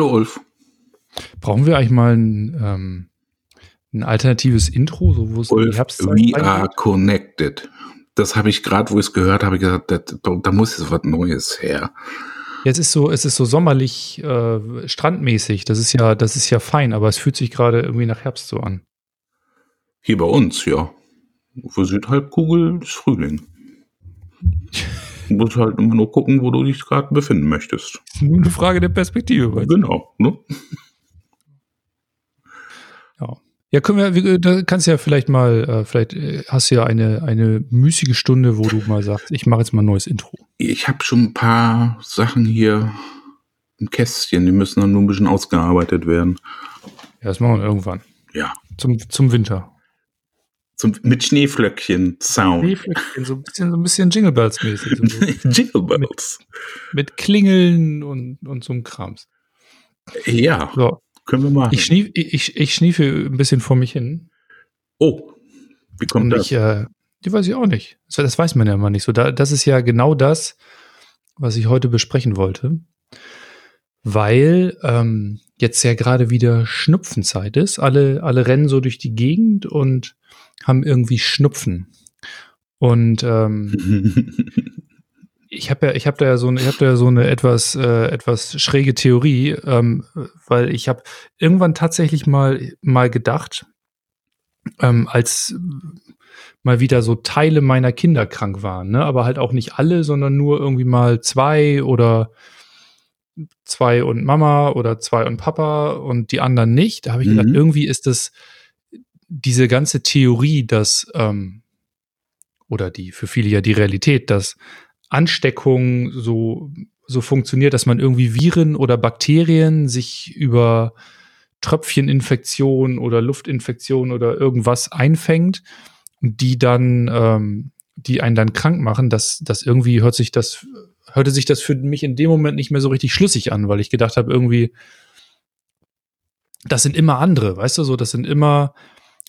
Hallo Ulf. Brauchen wir eigentlich mal ein, ähm, ein alternatives Intro, so wo es Ulf, we are connected. Das habe ich gerade, wo ich es gehört habe, gesagt, da, da muss jetzt was Neues her. Es ist so, es ist so sommerlich, äh, strandmäßig. Das ist ja, das ist ja fein, aber es fühlt sich gerade irgendwie nach Herbst so an. Hier bei uns, ja. Für Südhalbkugel ist Frühling. Du musst halt immer nur gucken, wo du dich gerade befinden möchtest. Nur eine Frage der Perspektive. Genau. Ne? Ja. Ja, können wir, da kannst du ja vielleicht mal, äh, vielleicht äh, hast du ja eine, eine müßige Stunde, wo du mal sagst, ich mache jetzt mal ein neues Intro. Ich habe schon ein paar Sachen hier im Kästchen, die müssen dann nur ein bisschen ausgearbeitet werden. Ja, das machen wir irgendwann. Ja. Zum, zum Winter. Zum, mit Schneeflöckchen-Sound. Schneeflöckchen, so ein bisschen, so ein bisschen Jingle Bells-mäßig. So Jingle Bells. Mit, mit, Klingeln und, und so einem Krams. Ja. So. Können wir machen. Ich, schnief, ich, ich schniefe ein bisschen vor mich hin. Oh, wie kommt und das? Ich, äh, die weiß ich auch nicht. Das, weiß man ja immer nicht so. Da, das ist ja genau das, was ich heute besprechen wollte. Weil ähm, jetzt ja gerade wieder Schnupfenzeit ist. Alle, alle rennen so durch die Gegend und haben irgendwie Schnupfen. Und ähm, ich habe ja, ich habe da ja so, eine, ich habe da ja so eine etwas, äh, etwas schräge Theorie, ähm, weil ich habe irgendwann tatsächlich mal mal gedacht, ähm, als mal wieder so Teile meiner Kinder krank waren, ne? aber halt auch nicht alle, sondern nur irgendwie mal zwei oder zwei und Mama oder zwei und Papa und die anderen nicht. Da habe ich mhm. gedacht, irgendwie ist das diese ganze Theorie, dass ähm, oder die für viele ja die Realität, dass Ansteckung so, so funktioniert, dass man irgendwie Viren oder Bakterien sich über Tröpfcheninfektion oder Luftinfektion oder irgendwas einfängt, die dann, ähm, die einen dann krank machen, dass das irgendwie hört sich das, hörte sich das für mich in dem Moment nicht mehr so richtig schlüssig an, weil ich gedacht habe, irgendwie, das sind immer andere, weißt du, so, das sind immer,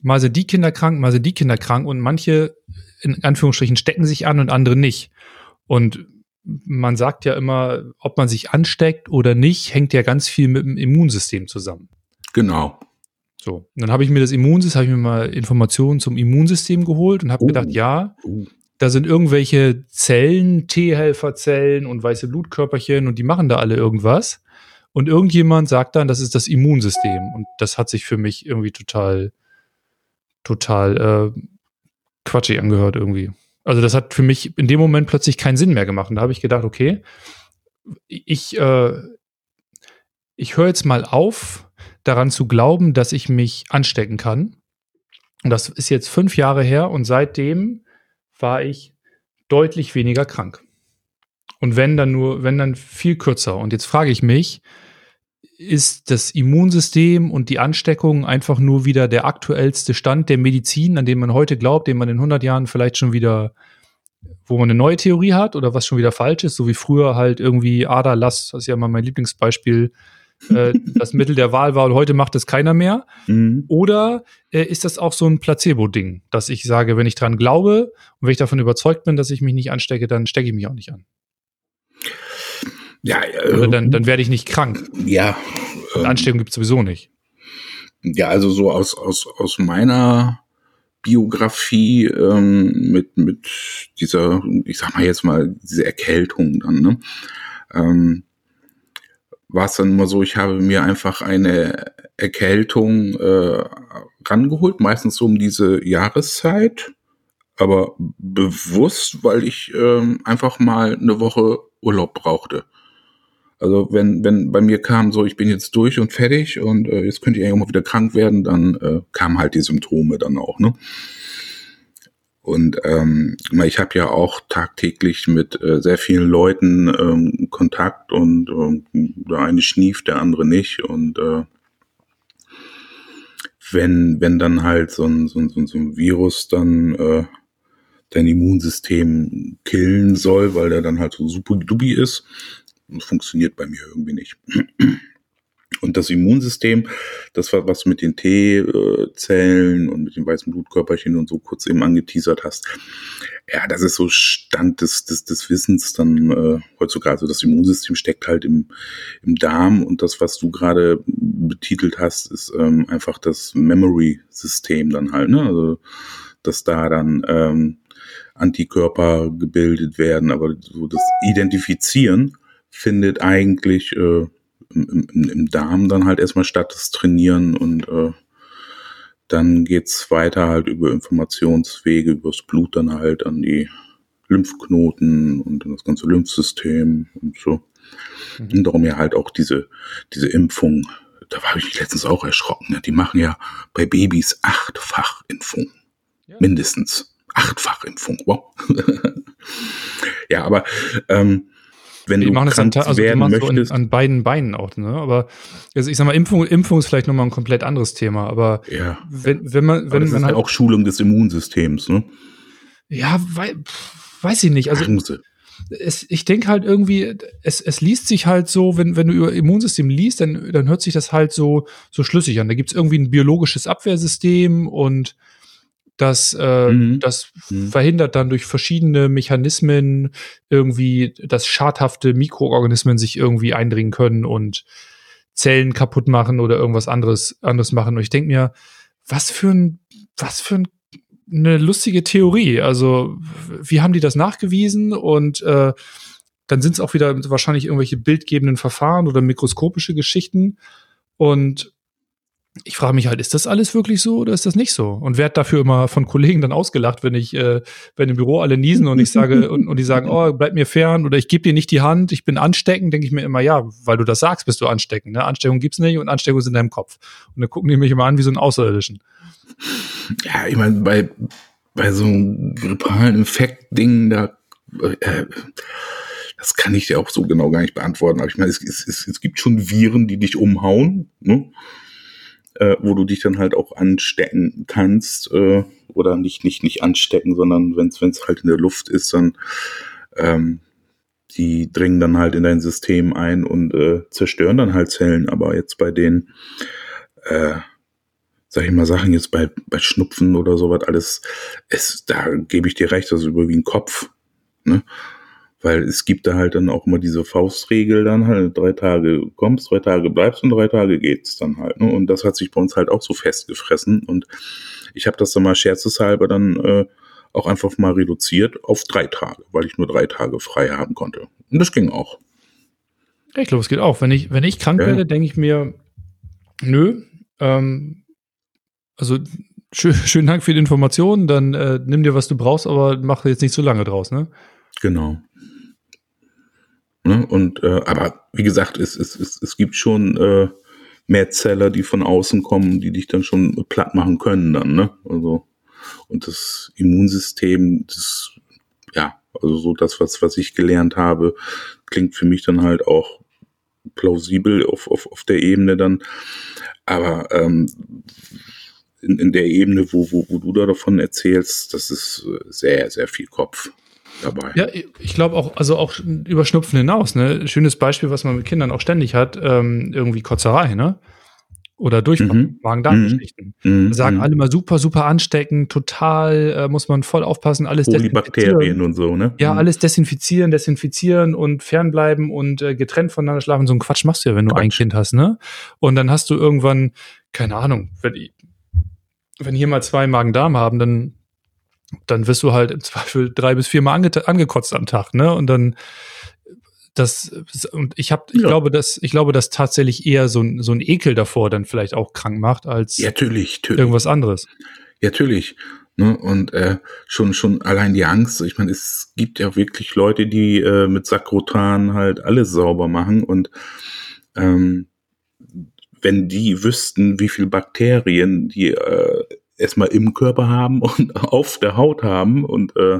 mal sind die Kinder krank, mal sind die Kinder krank und manche in Anführungsstrichen stecken sich an und andere nicht. Und man sagt ja immer, ob man sich ansteckt oder nicht, hängt ja ganz viel mit dem Immunsystem zusammen. Genau. So, und dann habe ich mir das Immunsystem, habe ich mir mal Informationen zum Immunsystem geholt und habe oh. gedacht, ja, oh. da sind irgendwelche Zellen, T-Helferzellen und weiße Blutkörperchen und die machen da alle irgendwas. Und irgendjemand sagt dann, das ist das Immunsystem. Und das hat sich für mich irgendwie total, total äh, quatschig angehört irgendwie. Also das hat für mich in dem Moment plötzlich keinen Sinn mehr gemacht. Und da habe ich gedacht, okay, ich, äh, ich höre jetzt mal auf, daran zu glauben, dass ich mich anstecken kann. Und das ist jetzt fünf Jahre her und seitdem war ich deutlich weniger krank. Und wenn dann nur, wenn dann viel kürzer. Und jetzt frage ich mich, ist das Immunsystem und die Ansteckung einfach nur wieder der aktuellste Stand der Medizin, an den man heute glaubt, den man in 100 Jahren vielleicht schon wieder, wo man eine neue Theorie hat oder was schon wieder falsch ist, so wie früher halt irgendwie Aderlass, das ist ja mal mein Lieblingsbeispiel, äh, das Mittel der Wahl war und heute macht es keiner mehr. Mhm. Oder äh, ist das auch so ein Placebo-Ding, dass ich sage, wenn ich dran glaube und wenn ich davon überzeugt bin, dass ich mich nicht anstecke, dann stecke ich mich auch nicht an. Ja, äh, dann, dann werde ich nicht krank. Ja. Ähm, Ansteckung gibt es sowieso nicht. Ja, also so aus, aus, aus meiner Biografie ähm, mit, mit dieser, ich sag mal jetzt mal, diese Erkältung dann, ne? Ähm, war es dann immer so, ich habe mir einfach eine Erkältung äh, rangeholt, meistens so um diese Jahreszeit, aber bewusst, weil ich äh, einfach mal eine Woche Urlaub brauchte. Also wenn, wenn bei mir kam so, ich bin jetzt durch und fertig und äh, jetzt könnte ich mal wieder krank werden, dann äh, kamen halt die Symptome dann auch, ne? Und ähm, ich habe ja auch tagtäglich mit äh, sehr vielen Leuten ähm, Kontakt und äh, der eine schnieft, der andere nicht. Und äh, wenn, wenn dann halt so ein, so ein, so ein Virus dann äh, dein Immunsystem killen soll, weil der dann halt so super dubi ist, funktioniert bei mir irgendwie nicht. Und das Immunsystem, das war was mit den T-Zellen und mit den weißen Blutkörperchen und so kurz eben angeteasert hast. Ja, das ist so Stand des, des, des Wissens dann äh, heutzutage. Also das Immunsystem steckt halt im, im Darm und das, was du gerade betitelt hast, ist ähm, einfach das Memory-System dann halt. Ne? Also dass da dann ähm, Antikörper gebildet werden, aber so das Identifizieren findet eigentlich äh, im, im, im Darm dann halt erstmal statt, das Trainieren und äh, dann geht's weiter halt über Informationswege, übers Blut dann halt an die Lymphknoten und das ganze Lymphsystem und so. Mhm. Und darum ja halt auch diese, diese Impfung, da war ich letztens auch erschrocken, ne? die machen ja bei Babys achtfach Impfung. Ja. Mindestens. Achtfach Impfung. Wow. ja, aber ähm, wenn die du machen das an, also werden möchtest. So an, an, beiden Beinen auch, ne? Aber also ich sag mal, Impfung, Impfung ist vielleicht nochmal ein komplett anderes Thema, aber ja. wenn, wenn man, wenn das man ist halt ja auch Schulung des Immunsystems, ne? Ja, wei weiß ich nicht. Also es, ich denke halt irgendwie, es, es liest sich halt so, wenn, wenn du über Immunsystem liest, dann, dann hört sich das halt so, so schlüssig an. Da gibt's irgendwie ein biologisches Abwehrsystem und das, äh, mhm. das mhm. verhindert dann durch verschiedene Mechanismen irgendwie, dass schadhafte Mikroorganismen sich irgendwie eindringen können und Zellen kaputt machen oder irgendwas anderes, anderes machen. Und ich denke mir, was für ein, was für ein, eine lustige Theorie. Also, wie haben die das nachgewiesen? Und äh, dann sind es auch wieder wahrscheinlich irgendwelche bildgebenden Verfahren oder mikroskopische Geschichten. Und ich frage mich halt, ist das alles wirklich so oder ist das nicht so? Und werde dafür immer von Kollegen dann ausgelacht, wenn ich, äh, wenn im Büro alle niesen und ich sage, und, und die sagen, oh, bleib mir fern oder ich gebe dir nicht die Hand, ich bin ansteckend, denke ich mir immer, ja, weil du das sagst, bist du ansteckend. Ne? Ansteckung gibt's nicht und Ansteckung ist in deinem Kopf. Und dann gucken die mich immer an wie so ein Außerirdischen. Ja, ich meine, bei, bei so einem grippalen Infekt-Ding, da äh, das kann ich dir auch so genau gar nicht beantworten. Aber ich meine, es, es, es gibt schon Viren, die dich umhauen. Ne? Äh, wo du dich dann halt auch anstecken kannst äh, oder nicht nicht nicht anstecken, sondern wenn es halt in der Luft ist, dann ähm, die dringen dann halt in dein System ein und äh, zerstören dann halt Zellen. Aber jetzt bei den, äh, sag ich mal, Sachen jetzt bei, bei Schnupfen oder sowas alles, es, da gebe ich dir recht, das ist über wie ein Kopf. Ne? Weil es gibt da halt dann auch immer diese Faustregel dann halt, drei Tage kommst, drei Tage bleibst und drei Tage geht's dann halt. Ne? Und das hat sich bei uns halt auch so festgefressen. Und ich habe das dann mal scherzeshalber dann äh, auch einfach mal reduziert auf drei Tage, weil ich nur drei Tage frei haben konnte. Und das ging auch. Ich glaube, es geht auch. Wenn ich, wenn ich krank ja. werde, denke ich mir, nö, ähm, also schön, schönen Dank für die Informationen, dann äh, nimm dir, was du brauchst, aber mach jetzt nicht so lange draus, ne? Genau. Ne? Und äh, aber wie gesagt, es, es, es, es gibt schon äh, mehr Zeller, die von außen kommen, die dich dann schon platt machen können dann, ne? Also und das Immunsystem, das ja, also so das, was, was ich gelernt habe, klingt für mich dann halt auch plausibel auf, auf, auf der Ebene dann. Aber ähm, in, in der Ebene, wo, wo, wo du da davon erzählst, das ist sehr, sehr viel Kopf dabei. Ja, ich glaube auch, also auch über Schnupfen hinaus, ne? Schönes Beispiel, was man mit Kindern auch ständig hat, ähm, irgendwie Kotzerei, ne? Oder Durchfall, mhm. Magen-Darm-Geschichten. Mhm. mhm. Sagen alle mal super, super ansteckend, total, äh, muss man voll aufpassen, alles Bakterien und so, ne? Ja, mhm. alles desinfizieren, desinfizieren und fernbleiben und äh, getrennt voneinander schlafen. So ein Quatsch machst du ja, wenn du Quatsch. ein Kind hast, ne? Und dann hast du irgendwann, keine Ahnung, wenn, wenn hier mal zwei Magen-Darm haben, dann dann wirst du halt im Zweifel drei bis viermal ange angekotzt am Tag, ne? Und dann das und ich habe ich ja. glaube, dass ich glaube, dass tatsächlich eher so ein so ein Ekel davor dann vielleicht auch krank macht als ja, natürlich, natürlich. irgendwas anderes. Ja, natürlich. Ne? Und äh, schon schon allein die Angst. Ich meine, es gibt ja wirklich Leute, die äh, mit Sakrotan halt alles sauber machen und ähm, wenn die wüssten, wie viel Bakterien die äh, erstmal im Körper haben und auf der Haut haben und äh,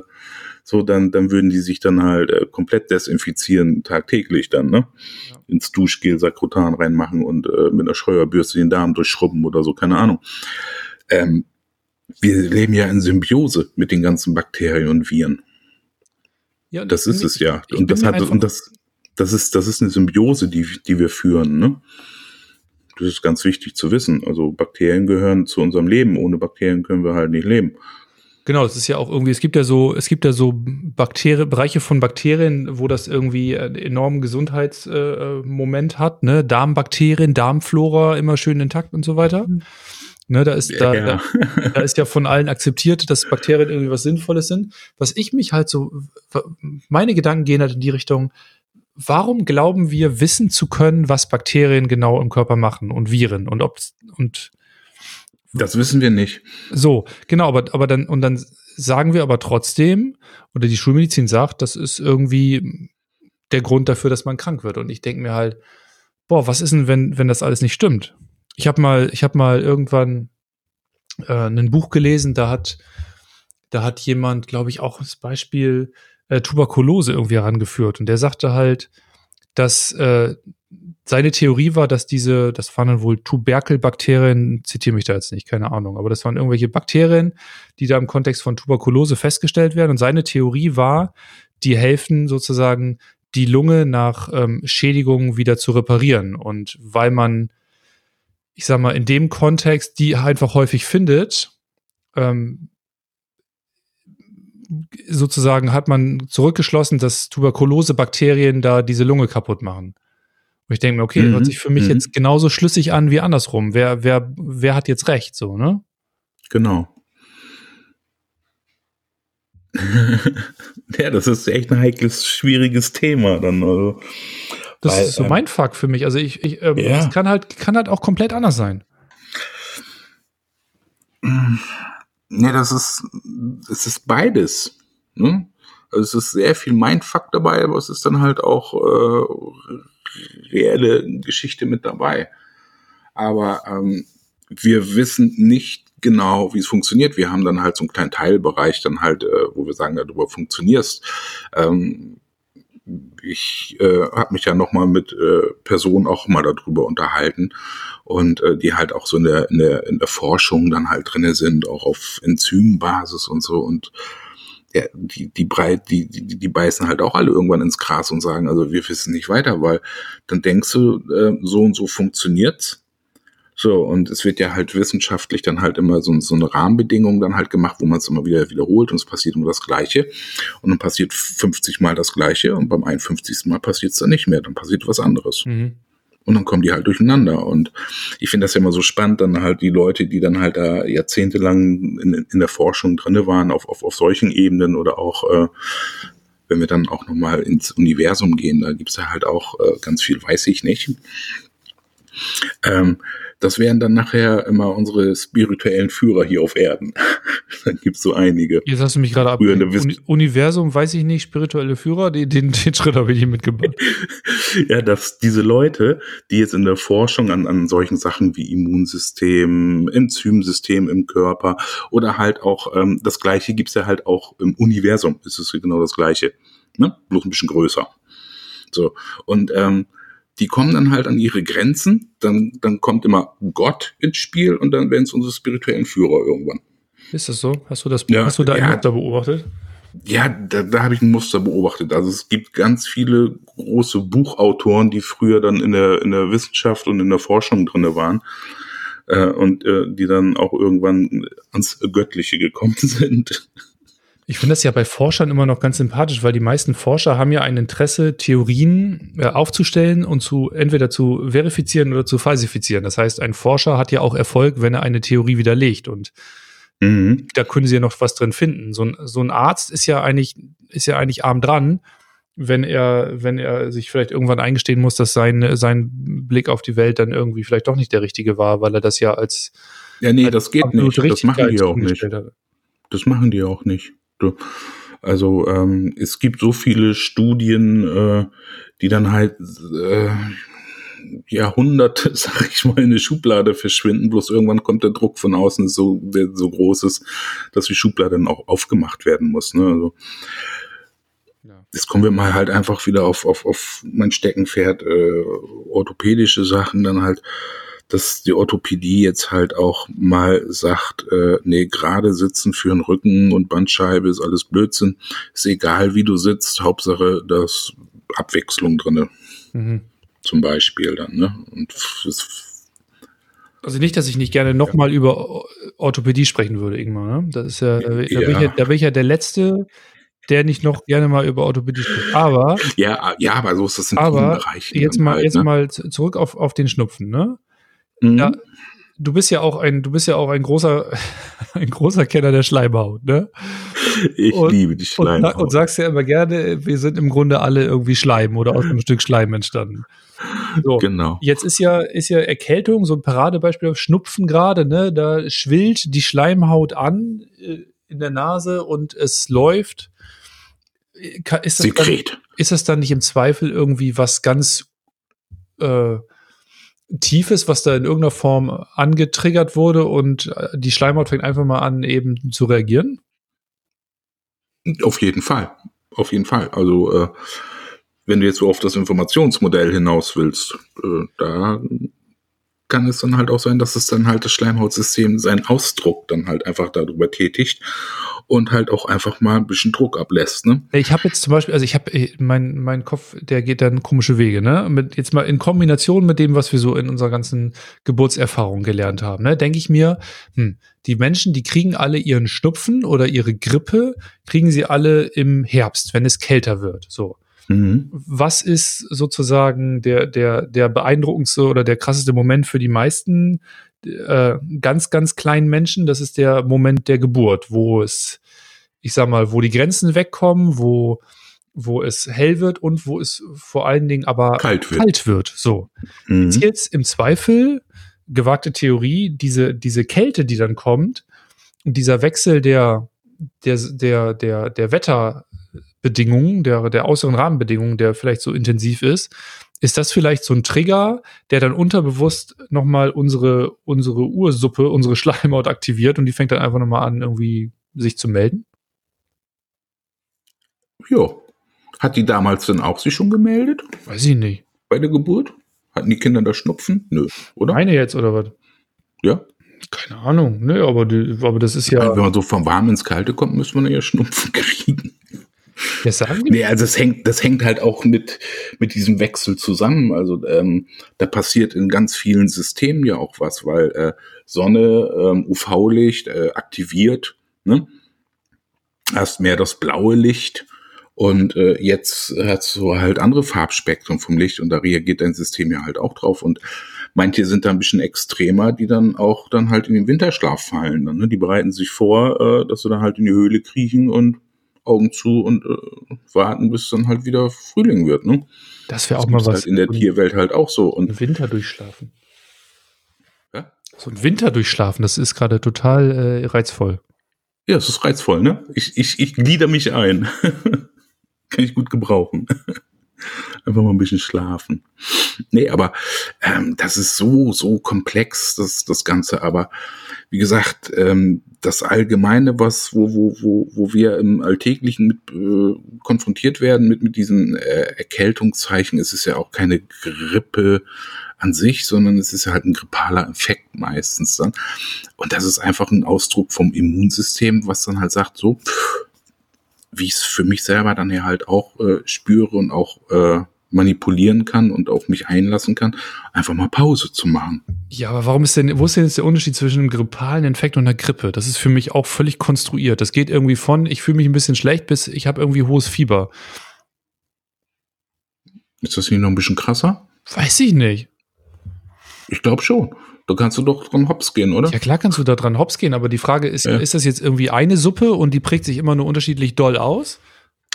so, dann, dann würden die sich dann halt äh, komplett desinfizieren, tagtäglich dann, ne? Ja. Ins Duschgel Sakrotan reinmachen und äh, mit einer Scheuerbürste den Darm durchschrubben oder so, keine Ahnung. Ähm, wir leben ja in Symbiose mit den ganzen Bakterien und Viren. Ja, das ist es ja. Und das hat, und das, das ist, das ist eine Symbiose, die, die wir führen, ne? Das ist ganz wichtig zu wissen. Also Bakterien gehören zu unserem Leben. Ohne Bakterien können wir halt nicht leben. Genau, es ist ja auch irgendwie, es gibt ja so, es gibt ja so Bakterien, Bereiche von Bakterien, wo das irgendwie einen enormen Gesundheitsmoment äh, hat, ne? Darmbakterien, Darmflora immer schön intakt und so weiter. Mhm. Ne, da ist, da, ja. da, da, ist ja von allen akzeptiert, dass Bakterien irgendwie was Sinnvolles sind. Was ich mich halt so, meine Gedanken gehen halt in die Richtung, warum glauben wir wissen zu können, was Bakterien genau im Körper machen und Viren und ob und das wissen wir nicht. So, genau, aber, aber dann, und dann sagen wir aber trotzdem, oder die Schulmedizin sagt, das ist irgendwie der Grund dafür, dass man krank wird. Und ich denke mir halt, boah, was ist denn, wenn, wenn das alles nicht stimmt? Ich habe mal, ich habe mal irgendwann äh, ein Buch gelesen, da hat, da hat jemand, glaube ich, auch das Beispiel äh, Tuberkulose irgendwie herangeführt. Und der sagte halt, dass äh, seine Theorie war, dass diese, das waren dann wohl Tuberkelbakterien, zitiere mich da jetzt nicht, keine Ahnung, aber das waren irgendwelche Bakterien, die da im Kontext von Tuberkulose festgestellt werden. Und seine Theorie war, die helfen sozusagen, die Lunge nach ähm, Schädigungen wieder zu reparieren. Und weil man, ich sag mal, in dem Kontext die einfach häufig findet, ähm, sozusagen hat man zurückgeschlossen, dass Tuberkulose-Bakterien da diese Lunge kaputt machen. Und ich denke mir, okay, mhm. hört sich für mich mhm. jetzt genauso schlüssig an wie andersrum. Wer, wer, wer hat jetzt recht, so, ne? Genau. ja, das ist echt ein heikles, schwieriges Thema dann. Also, das weil, ist so ähm, mein Fuck für mich. Also ich, ich ähm, ja. kann halt, kann halt auch komplett anders sein. Nee, das ist, es ist beides. Ne? Also es ist sehr viel Mindfuck dabei, aber es ist dann halt auch äh, reelle Geschichte mit dabei. Aber ähm, wir wissen nicht genau, wie es funktioniert. Wir haben dann halt so einen kleinen Teilbereich dann halt, äh, wo wir sagen, darüber funktionierst. Ähm, ich äh, habe mich ja noch mal mit äh, Personen auch mal darüber unterhalten und äh, die halt auch so in der, in der, in der Forschung dann halt drinne sind, auch auf Enzymbasis und so und ja, die, die breit, die, die, die beißen halt auch alle irgendwann ins Gras und sagen, also wir wissen nicht weiter, weil dann denkst du, äh, so und so funktioniert's. So, und es wird ja halt wissenschaftlich dann halt immer so, so eine Rahmenbedingung dann halt gemacht, wo man es immer wieder wiederholt und es passiert immer das Gleiche. Und dann passiert 50 Mal das Gleiche und beim 51. Mal passiert es dann nicht mehr, dann passiert was anderes. Mhm. Und dann kommen die halt durcheinander. Und ich finde das ja immer so spannend, dann halt die Leute, die dann halt da jahrzehntelang in, in der Forschung drinne waren, auf, auf, auf solchen Ebenen oder auch, äh, wenn wir dann auch nochmal ins Universum gehen, da gibt's ja halt auch äh, ganz viel, weiß ich nicht. Ähm, das wären dann nachher immer unsere spirituellen Führer hier auf Erden. dann gibt's so einige. Jetzt hast du mich gerade ab. Uni Universum, weiß ich nicht, spirituelle Führer, den, den, den Schritt habe ich nicht mitgebracht. ja, dass diese Leute, die jetzt in der Forschung an, an solchen Sachen wie Immunsystem, Enzymsystem im Körper oder halt auch, ähm, das Gleiche gibt's ja halt auch im Universum, ist es genau das Gleiche. Ne? Bloß ein bisschen größer. So. Und ähm, die kommen dann halt an ihre Grenzen, dann, dann kommt immer Gott ins Spiel und dann werden es unsere spirituellen Führer irgendwann. Ist das so? Hast du das, ja, hast du da ja, ein Muster beobachtet? Ja, da, da habe ich ein Muster beobachtet. Also es gibt ganz viele große Buchautoren, die früher dann in der, in der Wissenschaft und in der Forschung drinne waren äh, und äh, die dann auch irgendwann ans Göttliche gekommen sind. Ich finde das ja bei Forschern immer noch ganz sympathisch, weil die meisten Forscher haben ja ein Interesse, Theorien äh, aufzustellen und zu entweder zu verifizieren oder zu falsifizieren. Das heißt, ein Forscher hat ja auch Erfolg, wenn er eine Theorie widerlegt und mhm. da können sie ja noch was drin finden. So ein, so ein Arzt ist ja eigentlich, ist ja eigentlich arm dran, wenn er, wenn er sich vielleicht irgendwann eingestehen muss, dass sein, sein Blick auf die Welt dann irgendwie vielleicht doch nicht der richtige war, weil er das ja als ja nee, das geht nicht. Das machen die auch nicht. Das machen die auch nicht. Also ähm, es gibt so viele Studien, äh, die dann halt äh, Jahrhunderte, sag ich mal, in eine Schublade verschwinden. Bloß irgendwann kommt der Druck von außen so, der so groß ist, dass die Schublade dann auch aufgemacht werden muss. Ne? Also, Jetzt kommen wir mal halt einfach wieder auf, auf, auf mein Steckenpferd, äh, orthopädische Sachen, dann halt dass die Orthopädie jetzt halt auch mal sagt, äh, nee, gerade sitzen für den Rücken und Bandscheibe ist alles Blödsinn. Ist egal, wie du sitzt, Hauptsache, da ist Abwechslung drinne. Mhm. Zum Beispiel dann, ne? Und Also nicht, dass ich nicht gerne nochmal ja. über Orthopädie sprechen würde, Ingmar. Ne? Das ist ja, da, da, ja. Bin ich ja, da bin ich ja der Letzte, der nicht noch gerne mal über Orthopädie spricht. Aber ja, ja, aber so ist das in aber Bereichen jetzt mal halt, jetzt ne? mal zurück auf, auf den Schnupfen, ne? Mhm. Ja, du bist ja auch ein, du bist ja auch ein großer, ein großer Kenner der Schleimhaut, ne? Ich und, liebe die Schleimhaut. Und, und, sagst ja immer gerne, wir sind im Grunde alle irgendwie Schleim oder aus einem Stück Schleim entstanden. So, genau. Jetzt ist ja, ist ja Erkältung so ein Paradebeispiel auf Schnupfen gerade, ne? Da schwillt die Schleimhaut an äh, in der Nase und es läuft. Ist das, Sekret. Dann, ist das dann nicht im Zweifel irgendwie was ganz äh, Tiefes, was da in irgendeiner Form angetriggert wurde und äh, die Schleimhaut fängt einfach mal an, eben zu reagieren? Auf jeden Fall. Auf jeden Fall. Also, äh, wenn du jetzt so auf das Informationsmodell hinaus willst, äh, da kann es dann halt auch sein, dass es dann halt das Schleimhautsystem seinen Ausdruck dann halt einfach darüber tätigt und halt auch einfach mal ein bisschen Druck ablässt. Ne? Ich habe jetzt zum Beispiel, also ich habe mein mein Kopf, der geht dann komische Wege. Ne, mit jetzt mal in Kombination mit dem, was wir so in unserer ganzen Geburtserfahrung gelernt haben, ne, denke ich mir, hm, die Menschen, die kriegen alle ihren Schnupfen oder ihre Grippe, kriegen sie alle im Herbst, wenn es kälter wird. So. Mhm. Was ist sozusagen der, der, der beeindruckendste oder der krasseste Moment für die meisten äh, ganz, ganz kleinen Menschen? Das ist der Moment der Geburt, wo es, ich sag mal, wo die Grenzen wegkommen, wo, wo es hell wird und wo es vor allen Dingen aber kalt wird. Kalt wird so. Mhm. Jetzt im Zweifel, gewagte Theorie, diese, diese Kälte, die dann kommt, und dieser Wechsel der, der, der, der, der Wetter, Bedingungen, der, der äußeren Rahmenbedingungen, der vielleicht so intensiv ist, ist das vielleicht so ein Trigger, der dann unterbewusst nochmal unsere, unsere Ursuppe, unsere Schleimhaut aktiviert und die fängt dann einfach nochmal an, irgendwie sich zu melden? Ja. Hat die damals dann auch sich schon gemeldet? Weiß ich nicht. Bei der Geburt? Hatten die Kinder da Schnupfen? Nö, oder? Meine jetzt, oder was? Ja. Keine Ahnung, ne, aber, die, aber das ist ja. Wenn man so vom Warmen ins Kalte kommt, müsste man ja Schnupfen kriegen. Das sagen nee, also es hängt, das hängt halt auch mit, mit diesem Wechsel zusammen. Also ähm, da passiert in ganz vielen Systemen ja auch was, weil äh, Sonne, ähm, UV-Licht äh, aktiviert, ne? Hast mehr das blaue Licht und äh, jetzt hast du halt andere Farbspektren vom Licht und da reagiert dein System ja halt auch drauf. Und manche sind da ein bisschen extremer, die dann auch dann halt in den Winterschlaf fallen. Ne? Die bereiten sich vor, äh, dass sie dann halt in die Höhle kriechen und Augen zu und äh, warten, bis dann halt wieder Frühling wird. Ne? Das wäre auch mal was. Halt in der Tierwelt halt auch so. Und Winter durchschlafen. Ja? So ein Winter durchschlafen, das ist gerade total äh, reizvoll. Ja, es ist reizvoll, ne? Ich, ich, ich glieder mich ein. Kann ich gut gebrauchen. Einfach mal ein bisschen schlafen. Nee, aber ähm, das ist so, so komplex, das, das Ganze. Aber wie gesagt, ähm, das Allgemeine, was, wo, wo, wo, wo wir im Alltäglichen mit äh, konfrontiert werden mit, mit diesen äh, Erkältungszeichen, ist es ja auch keine Grippe an sich, sondern es ist ja halt ein grippaler Effekt meistens dann. Und das ist einfach ein Ausdruck vom Immunsystem, was dann halt sagt, so, wie ich es für mich selber dann ja halt auch äh, spüre und auch äh, manipulieren kann und auf mich einlassen kann, einfach mal Pause zu machen. Ja, aber warum ist denn, wo ist denn jetzt der Unterschied zwischen einem grippalen Infekt und einer Grippe? Das ist für mich auch völlig konstruiert. Das geht irgendwie von, ich fühle mich ein bisschen schlecht, bis ich habe irgendwie hohes Fieber. Ist das nicht noch ein bisschen krasser? Weiß ich nicht. Ich glaube schon. Da kannst du doch dran hops gehen, oder? Ja, klar kannst du da dran hops gehen, aber die Frage ist, ja. ist das jetzt irgendwie eine Suppe und die prägt sich immer nur unterschiedlich doll aus?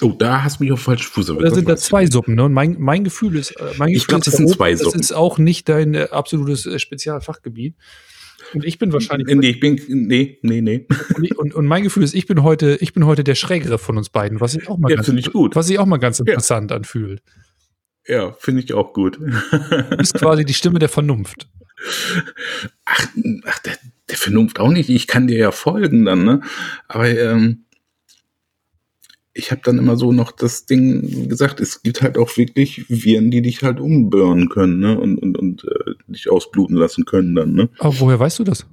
Oh, da hast du mich auf falschen Fuß erwischt. Da sind da zwei Suppen, ne? Und mein, mein Gefühl ist, äh, mein Gefühl ich glaube, das sind zwei Suppen. Das ist auch nicht dein äh, absolutes äh, Spezialfachgebiet. Und ich bin wahrscheinlich. Nee, ich bin, nee, nee, nee. Und, und, mein Gefühl ist, ich bin heute, ich bin heute der Schrägere von uns beiden, was ich auch mal ja, ganz, ich gut. was sich auch mal ganz interessant ja. anfühlt. Ja, finde ich auch gut. Du bist quasi die Stimme der Vernunft. Ach, ach der, der Vernunft auch nicht. Ich kann dir ja folgen dann, ne? Aber ähm, ich habe dann immer so noch das Ding gesagt, es gibt halt auch wirklich Viren, die dich halt umbören können, ne? Und, und, und äh, dich ausbluten lassen können dann, ne? Aber woher weißt du das?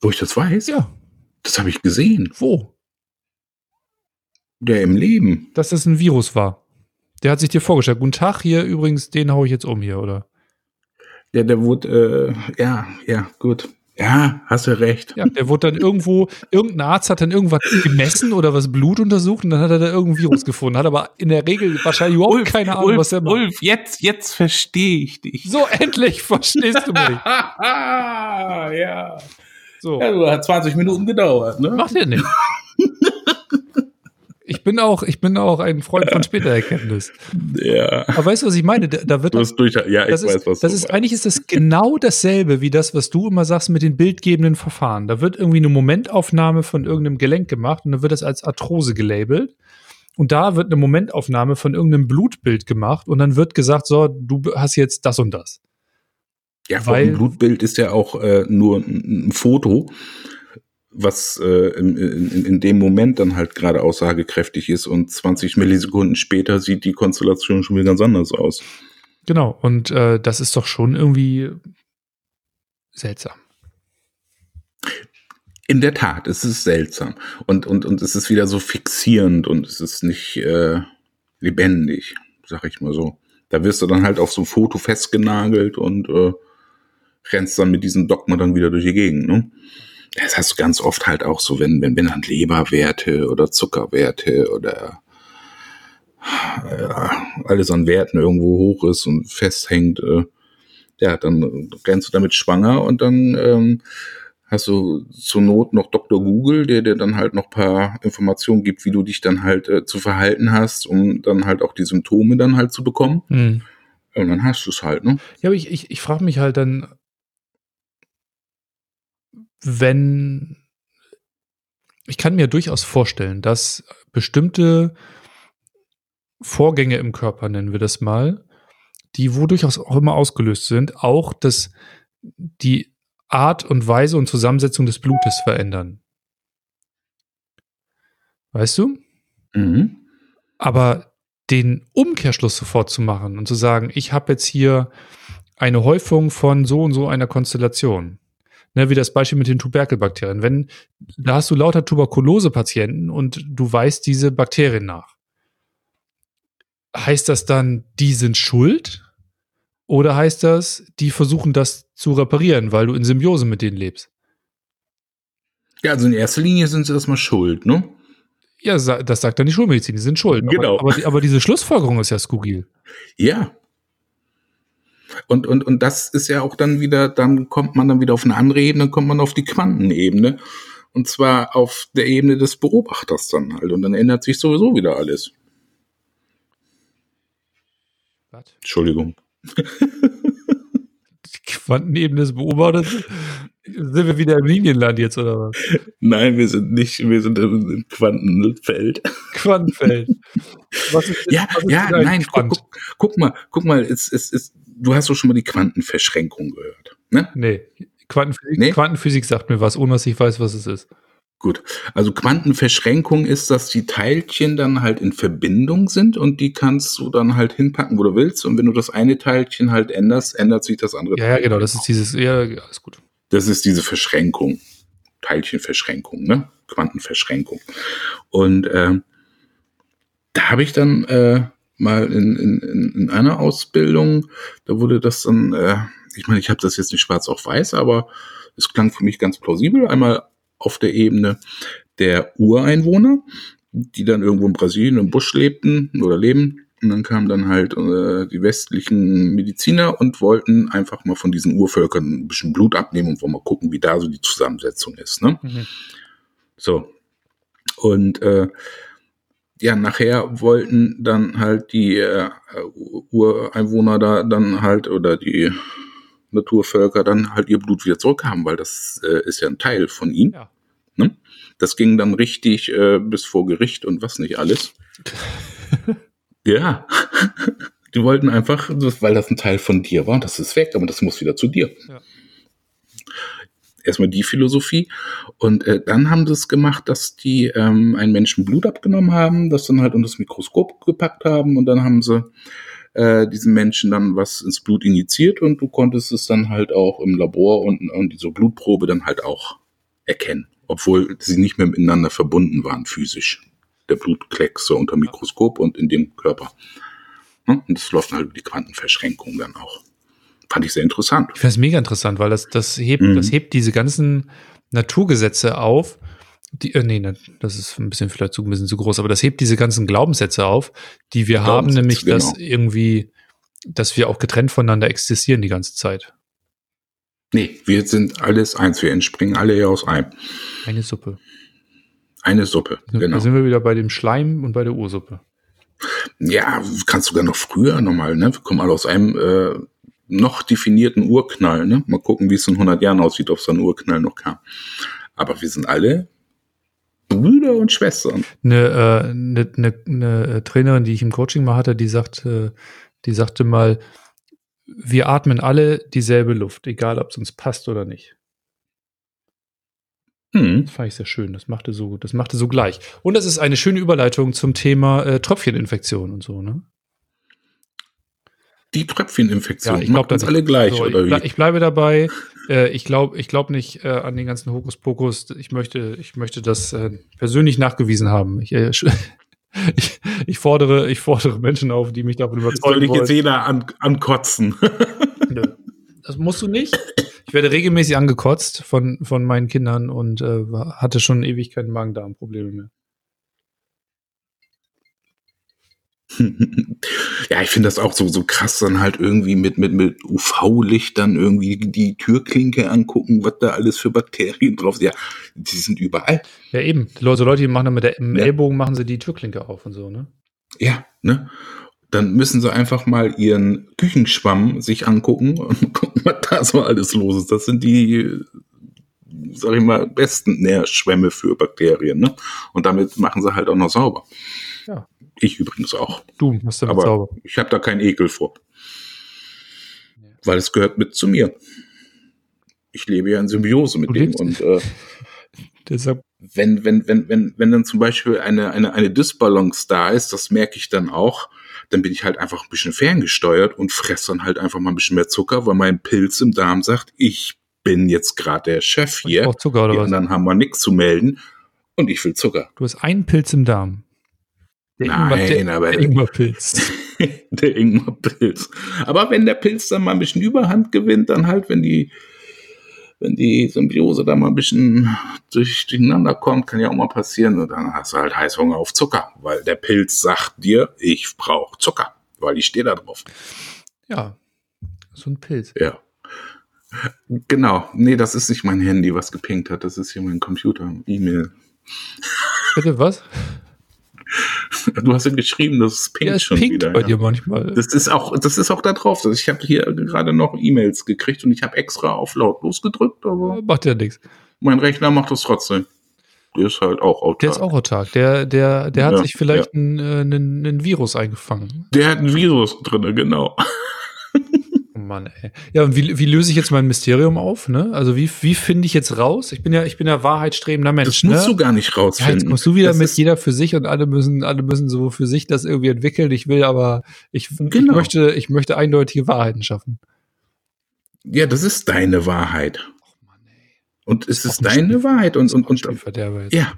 Wo ich das weiß? Ja. Das habe ich gesehen. Wo? Der im Leben. Dass das ein Virus war. Der hat sich dir vorgestellt. Guten Tag, hier übrigens, den haue ich jetzt um hier, oder? Ja, der wurde, äh, ja, ja, gut. Ja, hast du recht. Ja, der wurde dann irgendwo, irgendein Arzt hat dann irgendwas gemessen oder was Blut untersucht und dann hat er da irgendein Virus gefunden. Hat aber in der Regel wahrscheinlich überhaupt Ulf, keine Ahnung, Ulf, was er macht. Ulf, jetzt, jetzt verstehe ich dich. So, endlich verstehst du mich. ja. So. Ja, du hat 20 Minuten gedauert, ne? Macht ja nicht. Ich bin auch, ich bin auch ein Freund von später Erkenntnis. Ja. Aber weißt du, was ich meine? Da, da wird du hast durch, ja, ich das weiß, ist, was das ist eigentlich ist das genau dasselbe wie das, was du immer sagst mit den bildgebenden Verfahren. Da wird irgendwie eine Momentaufnahme von irgendeinem Gelenk gemacht und dann wird das als Arthrose gelabelt. Und da wird eine Momentaufnahme von irgendeinem Blutbild gemacht und dann wird gesagt, so, du hast jetzt das und das. Ja, weil ein Blutbild ist ja auch äh, nur ein, ein Foto was äh, in, in, in dem Moment dann halt gerade aussagekräftig ist und 20 Millisekunden später sieht die Konstellation schon wieder ganz anders aus. Genau, und äh, das ist doch schon irgendwie seltsam. In der Tat, es ist seltsam. Und, und, und es ist wieder so fixierend und es ist nicht äh, lebendig, sag ich mal so. Da wirst du dann halt auf so ein Foto festgenagelt und äh, rennst dann mit diesem Dogma dann wieder durch die Gegend, ne? Das hast du ganz oft halt auch so, wenn, wenn, wenn dann Leberwerte oder Zuckerwerte oder ja, alles an Werten irgendwo hoch ist und festhängt, äh, ja, dann rennst du damit schwanger und dann ähm, hast du zur Not noch Dr. Google, der dir dann halt noch paar Informationen gibt, wie du dich dann halt äh, zu verhalten hast, um dann halt auch die Symptome dann halt zu bekommen. Mhm. Und dann hast du es halt, ne? Ja, aber ich, ich, ich frage mich halt dann, wenn ich kann mir durchaus vorstellen, dass bestimmte Vorgänge im Körper, nennen wir das mal, die wo durchaus auch immer ausgelöst sind, auch dass die Art und Weise und Zusammensetzung des Blutes verändern. Weißt du? Mhm. Aber den Umkehrschluss sofort zu machen und zu sagen, ich habe jetzt hier eine Häufung von so und so einer Konstellation ne, wie das Beispiel mit den Tuberkelbakterien. Wenn, da hast du lauter Tuberkulose-Patienten und du weißt diese Bakterien nach. Heißt das dann, die sind schuld? Oder heißt das, die versuchen das zu reparieren, weil du in Symbiose mit denen lebst? Ja, also in erster Linie sind sie erstmal schuld, ne? Ja, das sagt dann die Schulmedizin, die sind schuld. Genau. Aber, aber, aber diese Schlussfolgerung ist ja skurril. Ja, und, und, und das ist ja auch dann wieder, dann kommt man dann wieder auf eine andere Ebene, kommt man auf die Quantenebene. Und zwar auf der Ebene des Beobachters dann halt. Und dann ändert sich sowieso wieder alles. Was? Entschuldigung. Die Quantenebene des Beobachters? Sind wir wieder im Linienland jetzt, oder was? Nein, wir sind nicht, wir sind im Quantenfeld. Quantenfeld. Was ist, ja, was ist ja, nein, guck, guck, guck, mal, guck mal, es, es, es, du hast doch schon mal die Quantenverschränkung gehört. Ne? Nee. Quantenphysik, nee? Quantenphysik sagt mir was, ohne dass ich weiß, was es ist. Gut, also Quantenverschränkung ist, dass die Teilchen dann halt in Verbindung sind und die kannst du dann halt hinpacken, wo du willst. Und wenn du das eine Teilchen halt änderst, ändert sich das andere. Ja, ja genau, das ist dieses, ja, alles gut. Das ist diese Verschränkung, Teilchenverschränkung, ne? Quantenverschränkung. Und äh, da habe ich dann äh, mal in, in, in einer Ausbildung, da wurde das dann, äh, ich meine, ich habe das jetzt nicht schwarz auf weiß, aber es klang für mich ganz plausibel. Einmal auf der Ebene der Ureinwohner, die dann irgendwo in Brasilien im Busch lebten oder leben. Und dann kamen dann halt äh, die westlichen Mediziner und wollten einfach mal von diesen Urvölkern ein bisschen Blut abnehmen und wollen mal gucken, wie da so die Zusammensetzung ist. Ne? Mhm. So. Und äh, ja, nachher wollten dann halt die äh, Ureinwohner da dann halt oder die Naturvölker dann halt ihr Blut wieder zurückhaben, weil das äh, ist ja ein Teil von ihnen. Ja. Ne? Das ging dann richtig äh, bis vor Gericht und was nicht alles. ja. die wollten einfach, weil das ein Teil von dir war, das ist weg, aber das muss wieder zu dir. Ja erstmal die Philosophie. Und äh, dann haben sie es gemacht, dass die ähm, einen Menschen Blut abgenommen haben, das dann halt unter das Mikroskop gepackt haben und dann haben sie äh, diesen Menschen dann was ins Blut injiziert und du konntest es dann halt auch im Labor und, und diese Blutprobe dann halt auch erkennen, obwohl sie nicht mehr miteinander verbunden waren physisch. Der Blutklecks so unter Mikroskop und in dem Körper. Und das läuft halt über die Quantenverschränkung dann auch. Fand ich sehr interessant. Ich finde es mega interessant, weil das, das hebt, Mhm. das hebt diese ganzen Naturgesetze auf. Die, äh, nee, ne, das ist ein bisschen vielleicht zu, ein bisschen zu groß, aber das hebt diese ganzen Glaubenssätze auf, die wir haben, nämlich, dass genau. irgendwie, dass wir auch getrennt voneinander existieren die ganze Zeit. Nee, wir sind alles eins. Wir entspringen alle hier aus einem. Eine Suppe. Eine Suppe, Da genau. sind wir wieder bei dem Schleim und bei der Ursuppe. Ja, kannst sogar noch früher nochmal, ne? Wir kommen alle aus einem äh, noch definierten Urknall, ne? Mal gucken, wie es in 100 Jahren aussieht, ob es ein Urknall noch kam. Aber wir sind alle Brüder und Schwestern. Eine, äh, eine, eine, eine Trainerin, die ich im Coaching mal hatte, die sagte, die sagte mal, wir atmen alle dieselbe Luft, egal ob es uns passt oder nicht. Hm. Das fand ich sehr schön. Das machte so, das machte so gleich. Und das ist eine schöne Überleitung zum Thema äh, Tröpfcheninfektion und so, ne? Die Tröpfcheninfektion Ja, ich glaub macht uns da alle gleich, So, oder ich, wie? ich bleibe dabei. Äh, ich glaube ich glaub nicht äh, an den ganzen Hokuspokus. Ich möchte, ich möchte das äh, persönlich nachgewiesen haben. Ich, äh, ich, ich, fordere, ich fordere Menschen auf, die mich davon überzeugen Soll ich wollen. jetzt jeder an, ankotzen? Nö. Das musst du nicht. Ich werde regelmäßig angekotzt von, von meinen Kindern und äh, hatte schon ewig keine Magen-Darm-Probleme mehr. ja, ich finde das auch so, so krass, dann halt irgendwie mit, mit, mit UV-Lichtern irgendwie die Türklinke angucken, was da alles für Bakterien drauf sind. Ja, die sind überall. Ja, eben. Die Leute, Leute, die machen dann mit der, im Ja. Ellbogen machen sie die Türklinke auf und so, ne? Ja, ne? Dann müssen sie einfach mal ihren Küchenschwamm sich angucken und gucken, was da so alles los ist. Das sind die, sag ich mal, besten Nährschwämme für Bakterien, ne? Und damit machen sie halt auch noch sauber. Ich übrigens auch. Du machst damit Aber sauber. ich habe da keinen Ekel vor. Weil es gehört mit zu mir. Ich lebe ja in Symbiose mit Du dem. lebst- Und äh, Deshalb, wenn, wenn, wenn, wenn, wenn dann zum Beispiel eine, eine, eine Disbalance da ist, das merke ich dann auch, dann bin ich halt einfach ein bisschen ferngesteuert und fresse dann halt einfach mal ein bisschen mehr Zucker, weil mein Pilz im Darm sagt, ich bin jetzt gerade der Chef ich hier. brauch Zucker oder Die was? anderen haben mal nichts zu melden und ich will Zucker. Du hast einen Pilz im Darm. Der Nein, der, aber- der Ingwerpilz. der Ingwer-Pilz. Aber wenn der Pilz dann mal ein bisschen Überhand gewinnt, dann halt, wenn die, wenn die Symbiose da mal ein bisschen durch, durcheinander kommt, kann ja auch mal passieren, und dann hast du halt Heißhunger auf Zucker, weil der Pilz sagt dir, ich brauche Zucker, weil ich stehe da drauf. Ja, so ein Pilz. Ja. Genau. Nee, das ist nicht mein Handy, was gepinkt hat. Das ist hier mein Computer. E-Mail. Bitte was? Du hast ja geschrieben, das pinkt Ja, es schon pinkt wieder. bei ja. dir manchmal. Das ist auch, das ist auch da drauf. Ich habe hier gerade noch E-Mails gekriegt und ich habe extra auf lautlos gedrückt, aber Macht ja nichts. mein Rechner macht das trotzdem. Der ist halt auch autark. Der ist auch autark. Der, der, der hat Ja, sich vielleicht einen, äh, einen, einen Virus eingefangen. Der hat ein Virus drinne, genau. Mann, ey. Ja, und wie, wie löse ich jetzt mein Mysterium auf? Ne? Also wie, wie finde ich jetzt raus? Ich bin ja, ich bin ja wahrheitsstrebender Mensch. Das musst ne? du gar nicht Ja, rausfinden. jetzt kommst du wieder Das mit jeder für sich und alle müssen, alle müssen so für sich das irgendwie entwickeln. Ich will aber, ich, ich Genau. möchte, ich möchte eindeutige Wahrheiten schaffen. Ja, das ist deine Wahrheit. Oh Mann, ey. Und es Ist ist deine Spiel- Wahrheit. Und, und, und, jetzt. ja.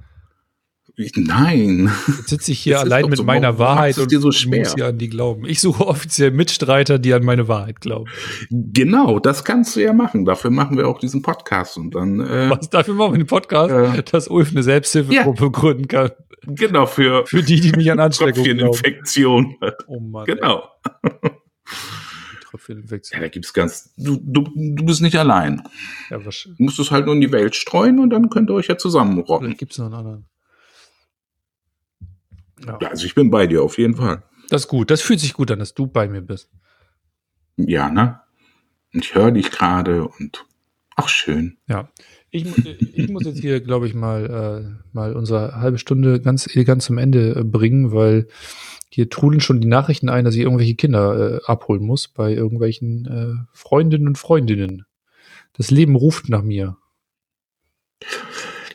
Nein. Jetzt sitze ich hier Das allein mit so, meiner Wahrheit und dir so muss schwer? hier an die glauben. Ich suche offiziell Mitstreiter, die an meine Wahrheit glauben. Genau, das kannst du ja machen. Dafür machen wir auch diesen Podcast. Und dann, äh, Was dafür machen wir den Podcast, Ja. dass Ulf eine Selbsthilfegruppe gründen kann. genau, für Für die, die nicht an Ansteckung glauben. Tröpfcheninfektion. Oh Mann. Genau. Ja, da gibt's ganz, du, du, du bist nicht allein. Ja, wahrscheinlich. Du musst es halt nur in die Welt streuen und dann könnt ihr euch ja zusammenrocken. Vielleicht gibt es noch einen anderen. Ja. Also ich bin bei dir auf jeden Fall. Das ist gut. Das fühlt sich gut an, dass du bei mir bist. Ja, ne? Ich höre dich gerade und ach schön. Ja. Ich, ich muss jetzt hier, glaube ich, mal, äh, mal unsere halbe Stunde ganz elegant zum Ende äh, bringen, weil hier trudeln schon die Nachrichten ein, dass ich irgendwelche Kinder äh, abholen muss bei irgendwelchen äh, Freundinnen und Freundinnen. Das Leben ruft nach mir.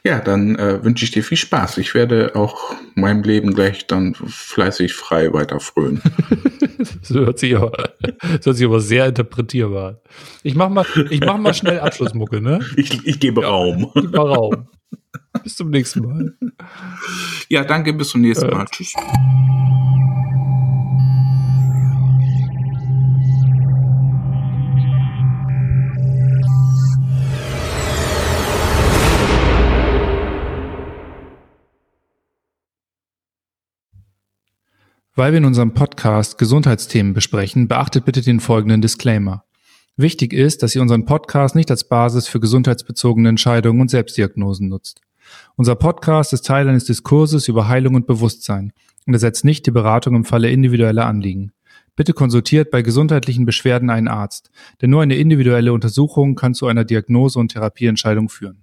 Ja, dann äh, wünsche ich dir viel Spaß. Ich werde auch meinem Leben gleich dann fleißig frei weiter frönen. Das hört sich aber, das hört sich aber sehr interpretierbar an. Ich mach mal, ich mach mal schnell Abschlussmucke, ne? Ich, ich gebe Raum. Gib mal Raum. Bis zum nächsten Mal. Ja, danke, bis zum nächsten Äh. Mal. Tschüss. Weil wir in unserem Podcast Gesundheitsthemen besprechen, beachtet bitte den folgenden Disclaimer. Wichtig ist, dass ihr unseren Podcast nicht als Basis für gesundheitsbezogene Entscheidungen und Selbstdiagnosen nutzt. Unser Podcast ist Teil eines Diskurses über Heilung und Bewusstsein und ersetzt nicht die Beratung im Falle individueller Anliegen. Bitte konsultiert bei gesundheitlichen Beschwerden einen Arzt, denn nur eine individuelle Untersuchung kann zu einer Diagnose und Therapieentscheidung führen.